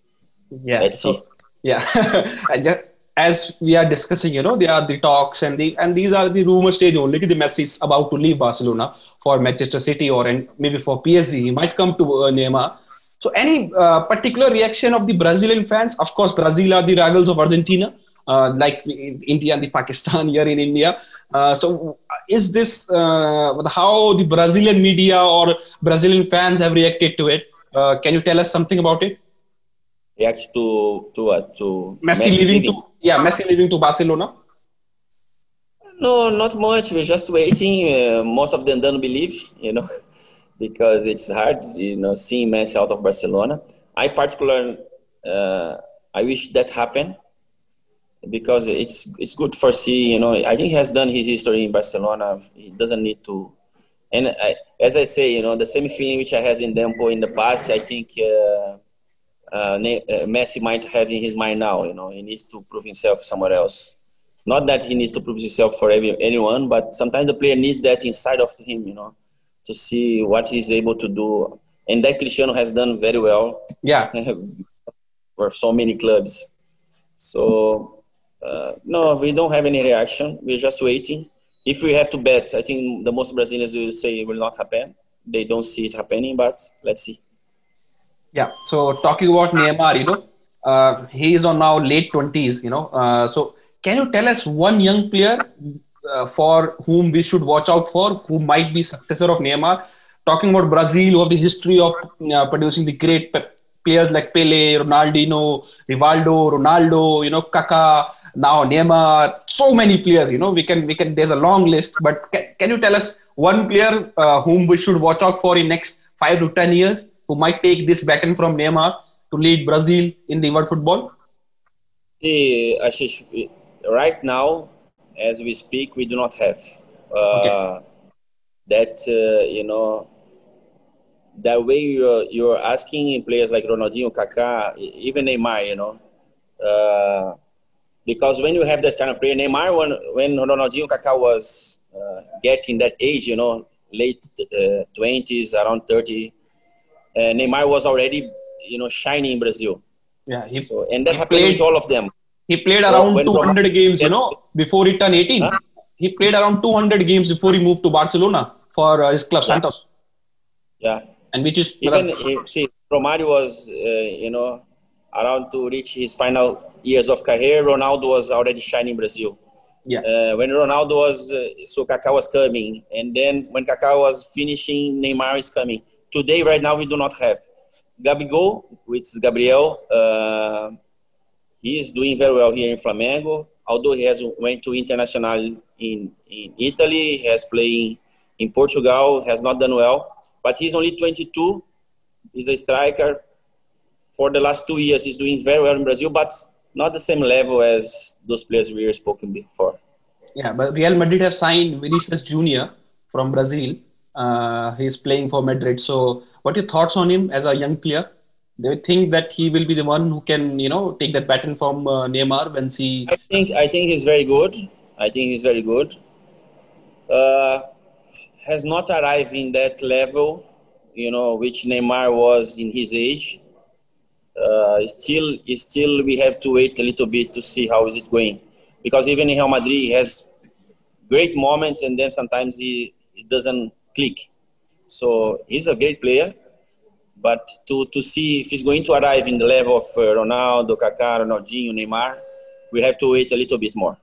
Yeah. Let's so, see. Yeah. just, as we are discussing, you know, there are the talks and the and these are the rumor stage only. The Messi is about to leave Barcelona for Manchester City or and maybe for PSG. He might come to uh, Neymar. So, any uh, particular reaction of the Brazilian fans? Of course, Brazil are the rivals of Argentina, uh, like India and the Pakistan here in India. Uh, so, is this uh, how the Brazilian media or Brazilian fans have reacted to it? Uh, can you tell us something about it? React to to what? To Messi, Messi leaving, to yeah, Messi leaving to Barcelona? No, not much. We're just waiting. Uh, most of them don't believe, you know, because it's hard, you know, seeing Messi out of Barcelona. I particularly, uh, I wish that happened because it's it's good for see. You know, I think he has done his history in Barcelona. He doesn't need to. And I, as I say, you know, the same feeling which I has in Dempo in the past. I think. Uh, uh, uh, Messi might have in his mind now. You know, he needs to prove himself somewhere else. Not that he needs to prove himself for every, anyone, but sometimes the player needs that inside of him. You know, to see what he's able to do, and that Cristiano has done very well. Yeah, for so many clubs. So uh, no, we don't have any reaction. We're just waiting. If we have to bet, I think the most Brazilians will say it will not happen. They don't see it happening, but let's see. Yeah. So talking about Neymar, you know, uh, he is on now late twenties. You know, uh, so can you tell us one young player uh, for whom we should watch out for, who might be successor of Neymar? Talking about Brazil, who have the history of uh, producing the great players like Pele, Ronaldinho, Rivaldo, Ronaldo, you know, Kaká, now Neymar, so many players. You know, we can we can. There's a long list, but can, can you tell us one player uh, whom we should watch out for in next five to ten years? who might take this baton from Neymar to lead Brazil in the world football? See, Ashish, right now, as we speak, we do not have uh, okay. that, uh, you know, that way you're, you're asking in players like Ronaldinho, Kaká, even Neymar, you know, uh, because when you have that kind of player, Neymar, when, when Ronaldinho, Kaká was uh, getting that age, you know, late 20s, uh, around 30, uh, Neymar was already, you know, shining in Brazil. Yeah, he, so, and that happened played, with all of them. He played around so 200 Ronaldo, games, you know, before he turned 18. Huh? He played around 200 games before he moved to Barcelona for uh, his club yeah. Santos. Yeah, and which is even uh, see Romario was, uh, you know, around to reach his final years of career. Ronaldo was already shining in Brazil. Yeah. Uh, when Ronaldo was, uh, so Kaká was coming, and then when Kaká was finishing, Neymar is coming today, right now, we do not have. Gabigol, which is Gabriel, uh, he is doing very well here in Flamengo. Although he has went to international in, in Italy, he has playing in Portugal, has not done well. But he's only 22. He's a striker. For the last two years, he's doing very well in Brazil, but not the same level as those players we were spoken before. Yeah, but Real Madrid have signed Vinicius Junior from Brazil uh, he's playing for Madrid. So, what are your thoughts on him as a young player? Do you think that he will be the one who can, you know, take that baton from uh, Neymar when he? I think I think he's very good. I think he's very good. Uh, has not arrived in that level, you know, which Neymar was in his age. Uh, still, still we have to wait a little bit to see how is it going, because even in Real Madrid he has great moments and then sometimes he it doesn't click. So he's a great player, but to to see if he's going to arrive in the level of uh, Ronaldo, Kaká, Ronaldinho, Neymar, we have to wait a little bit more.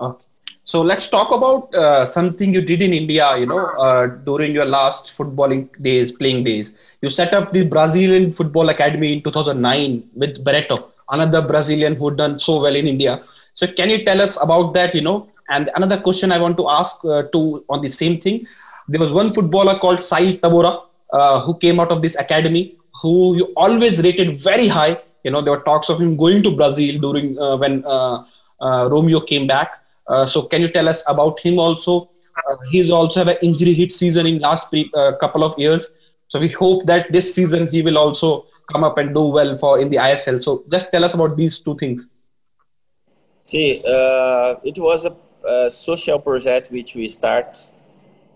Okay. So let's talk about uh, something you did in India, you know, uh, during your last footballing days, playing days. You set up the Brazilian Football Academy in 2009 with Barreto, another Brazilian who done so well in India. So can you tell us about that, you know? And another question I want to ask uh, to on the same thing. There was one footballer called Sahil Tavora uh, who came out of this academy, who you always rated very high. You know, there were talks of him going to Brazil during uh, when uh, Romeo came back so can you tell us about him also? Uh, he's also have an injury hit season in last pre- uh, couple of years. So we hope that this season he will also come up and do well for in the ISL. So just tell us about these two things. See, uh, it was a, a, social project which we start.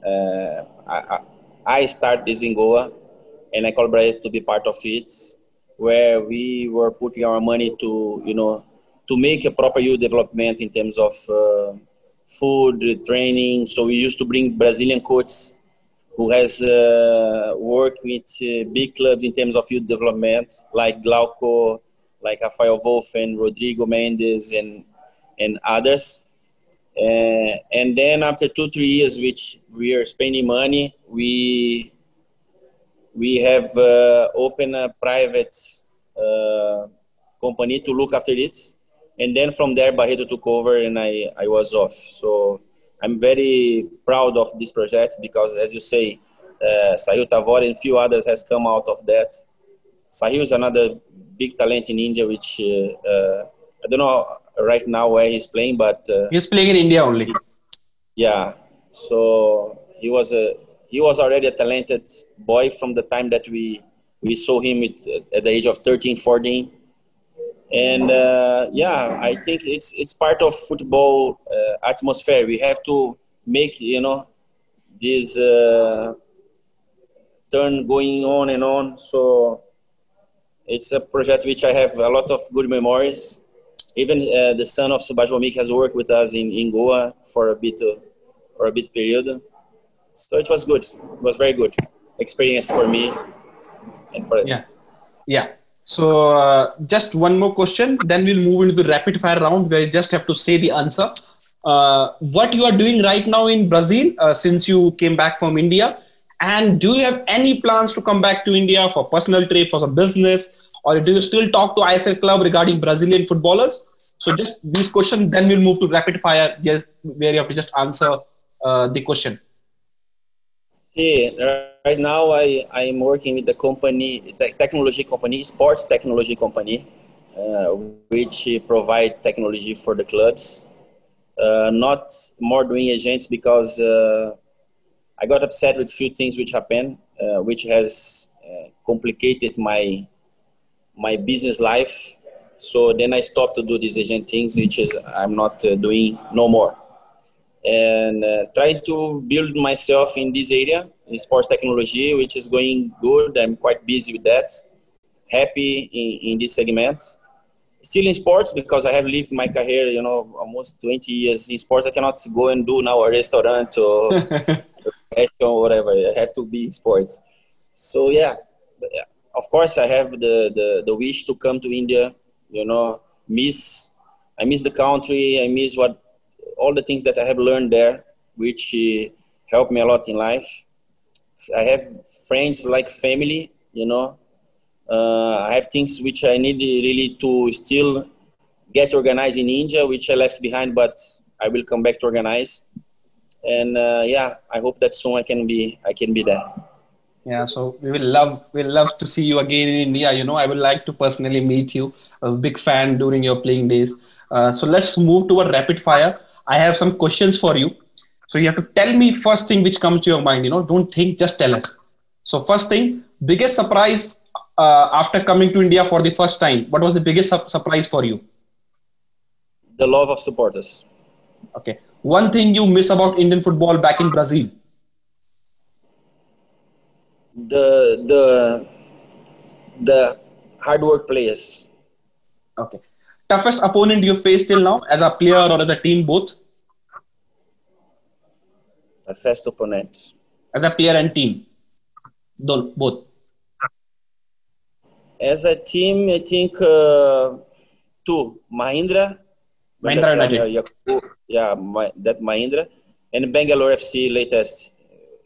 Uh, I, I start this in Goa, and I collaborated to be part of it, where we were putting our money to you know to make a proper youth development in terms of uh, food training. So we used to bring Brazilian coaches who has uh, worked with uh, big clubs in terms of youth development, like Glauco, like Rafael Wolf and Rodrigo Mendes, and and others. Uh, and then after two three years, which we are spending money, we we have uh, opened a private uh, company to look after it and then from there Barreto took over and I, I was off. So I'm very proud of this project because as you say, uh, Sahil Tavora and few others has come out of that. Sahil is another big talent in India, which uh, uh, I don't know right now where he's playing, but uh, he's playing in India only. Yeah, so he was a he was already a talented boy from the time that we we saw him at, at the age of 13, 14 and uh, yeah i think it's it's part of football uh, atmosphere. We have to make you know this uh, turn going on and on. So it's a project which i have a lot of good memories. Even uh, the son of Subhash Bhowmik has worked with us in, in Goa for a bit uh, for a bit period. So it was good. It was very good experience for me and for yeah. Yeah so uh, just one more question, then we'll move into the rapid fire round where you just have to say the answer. Uh, what you are doing right now in Brazil uh, since you came back from India, and do you have any plans to come back to India for personal trip, for some business, or do you still talk to ISL club regarding Brazilian footballers? So just these questions, then we'll move to rapid fire, where you have to just answer uh, the question. See, right now I I'm working with the company, the technology company, sports technology company, uh, which provide technology for the clubs. Uh, not more doing agents because uh, I got upset with a few things which happened, uh, which has uh, complicated my my business life. So then I stopped to do these agent things, which is I'm not uh, doing no more and try to build myself in this area in sports technology which is going good. I'm quite busy with that. Happy in, in this segment. Still in sports because i have lived my career you know almost 20 years in sports i cannot go and do now a restaurant or or whatever. I have to be in sports. So yeah of course i have the, the the wish to come to india you know. Miss i miss the country. I miss what all the things that I have learned there, which uh, helped me a lot in life. I have friends like family, you know. Uh, I have things which I need really to still get organized in India, which I left behind, but I will come back to organize. And uh, yeah, I hope that soon I can be I can be there. Yeah, so we will love we will love to see you again in India. You know, I would like to personally meet you. A big fan during your playing days. Uh, so let's move to a rapid fire. I have some questions for you. So you have to tell me first thing which comes to your mind. You know, don't think, just tell us. So first thing, biggest surprise uh, after coming to India for the first time. What was the biggest su- surprise for you? The love of supporters. Okay. One thing you miss about Indian football back in Brazil. The the the hard work players. Okay. Toughest opponent you faced till now as a player or as a team both? Fast opponent. As a player and team? Both. As a team, I think uh, two. Mahindra. Mahindra United. Uh, yeah, my, that Mahindra. And Bangalore FC latest.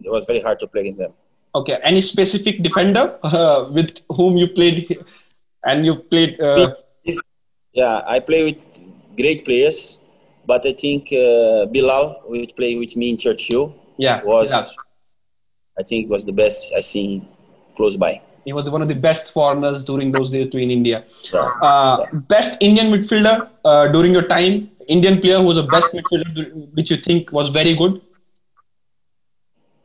It was very hard to play against them. Okay. Any specific defender uh, with whom you played and you played? Uh... Yeah, I play with great players, but I think uh, Bilal, who played with me in Churchill, yeah, was I think was the best I seen close by. He was one of the best foreigners during those days too in India. Yeah. Uh, best Indian midfielder uh, during your time. Indian player who was the best midfielder, which you think was very good.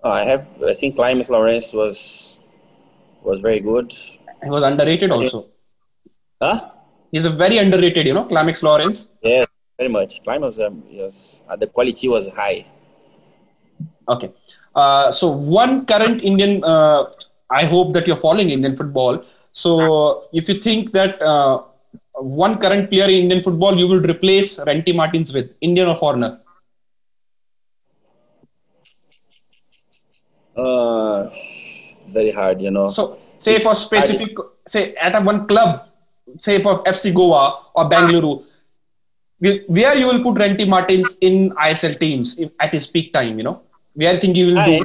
Uh, I have. I think Climax Lawrence was was very good. He was underrated also. Huh? He's a very underrated, you know, Climax Lawrence. Yeah, very much. Climax, um, yes, uh, the quality was high. Okay. Uh, so one current Indian, uh, I hope that you're following Indian football. So if you think that uh, one current player in Indian football you will replace Ranty Martins with, Indian or foreigner? Uh, very hard, you know. So say for specific, say at a one club, say for FC Goa or Bangalore, where you will put Ranty Martins in ISL teams at his peak time, you know? Where I think you will ah, do?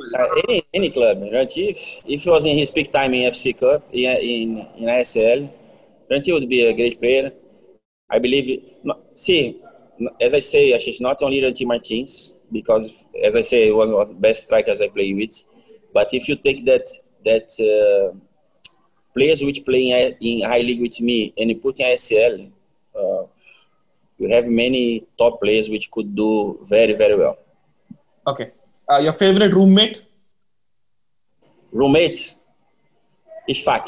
Any, any club, Ranty, if, if he was in his peak time in FC Cup, in, in, in ISL, Ranty would be a great player. I believe, see, as I say, Ashish, not only Ranty Martins, because as I say, he was one of the best strikers I play with, but if you take that, that, uh, players which play in, in I League with me and you put in ISL, uh, you have many top players which could do very, very well. Okay. Uh, your favorite roommate? Roommate? Ishfaq.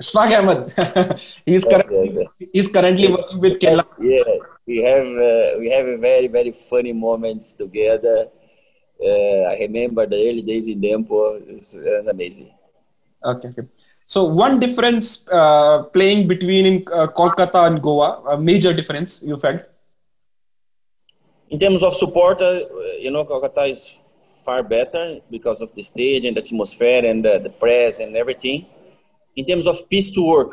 Ishfaq Ahmed. he's, yes, currently, yes, yes. he's currently working with Kerala. Yeah, we have uh, we have a very very funny moments together. Uh, I remember the early days in Dempo. It's, it's amazing. Okay, okay. So one difference uh, playing between uh, Kolkata and Goa, a major difference you felt? In terms of support, uh, you know, Kolkata is far better because of the stage and the atmosphere and the, the press and everything. In terms of peace to work,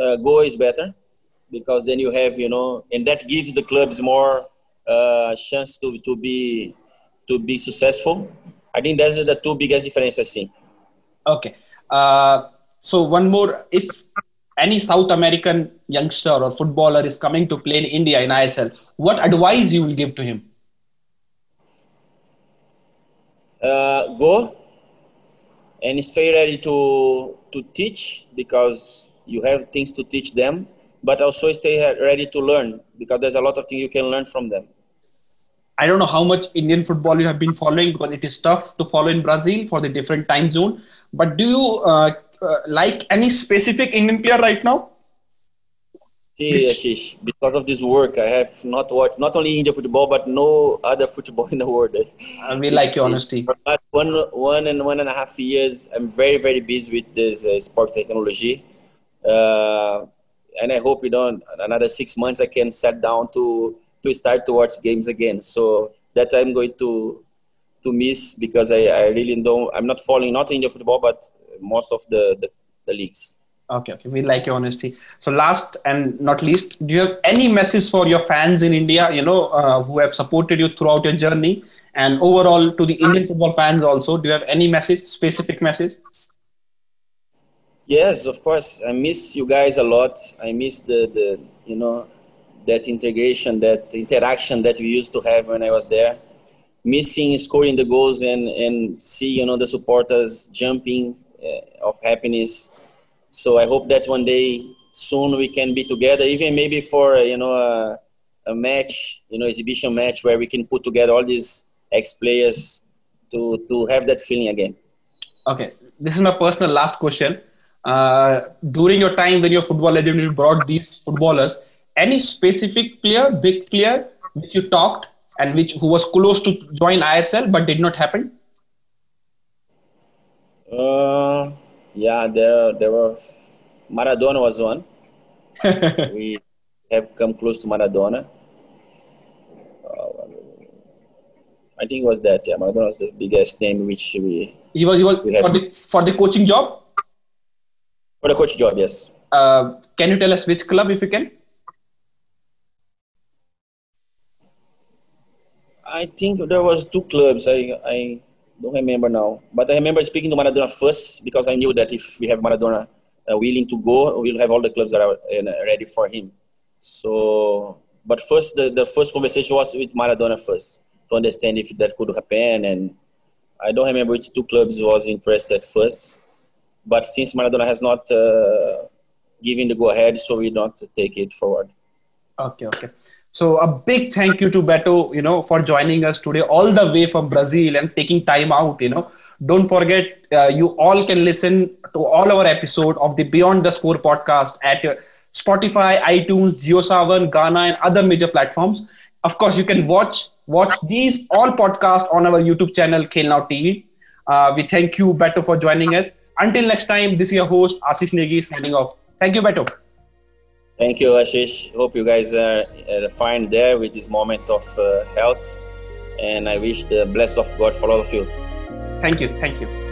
uh, Goa is better because then you have, you know, and that gives the clubs more uh, chance to, to be to be successful. I think that's the two biggest differences I see. Okay. Uh, so one more, if any South American youngster or footballer is coming to play in India in ISL, what advice you will give to him? Uh, go and stay ready to to teach because you have things to teach them, but also stay ready to learn because there's a lot of things you can learn from them. I don't know how much Indian football you have been following because it is tough to follow in Brazil for the different time zone. But do you uh, like any specific Indian player right now? See, Ashish, because of this work, I have not watched not only Indian football but no other football in the world. I really like your honesty. For last one, one and one and a half years, I'm very, very busy with this uh, sport technology, uh, and I hope you don't another six months I can sit down to to start to watch games again. So that I'm going to to miss because I, I really don't. I'm not following not Indian football but most of the, the, the leagues. Okay, okay. We like your honesty. So, last and not least, do you have any message for your fans in India? You know, uh, who have supported you throughout your journey, and overall to the Indian football fans also. Do you have any message, specific message? Yes, of course. I miss you guys a lot. I miss the the you know that integration, that interaction that we used to have when I was there. Missing scoring the goals and and see you know the supporters jumping of happiness. So I hope that one day soon we can be together, even maybe for uh, you know a, a match, you know, exhibition match where we can put together all these ex players to to have that feeling again. Okay, this is my personal last question. Uh, during your time when your football legend brought these footballers, any specific player, big player, which you talked and which who was close to join ISL but did not happen? Uh, yeah, there there were Maradona was one. we have come close to Maradona. Uh, I think it was that. Yeah, Maradona was the biggest name which we. He was, he was for the for the coaching job. For the coach job, yes. Uh, can you tell us which club, if you can? I think there was two clubs. I I don't remember now, but I remember speaking to Maradona first because I knew that if we have Maradona uh, willing to go, we'll have all the clubs that are uh, ready for him. So, but first, the, the first conversation was with Maradona first to understand if that could happen. And I don't remember which two clubs was interested first. But since Maradona has not uh, given the go ahead, so we don't take it forward. Okay, okay. So a big thank you to Beto, you know, for joining us today all the way from Brazil and taking time out, you know. Don't forget, uh, you all can listen to all our episode of the Beyond the Score podcast at uh, Spotify, iTunes, JioSaavn, Gaana, and other major platforms. Of course, you can watch watch these all podcasts on our YouTube channel, Khel Now TV. Uh, we thank you, Beto, for joining us. Until next time, this is your host, Ashish Negi, signing off. Thank you, Beto. Thank you, Ashish. Hope you guys are fine there with this moment of uh, health. And I wish the bless of God for all of you. Thank you. Thank you.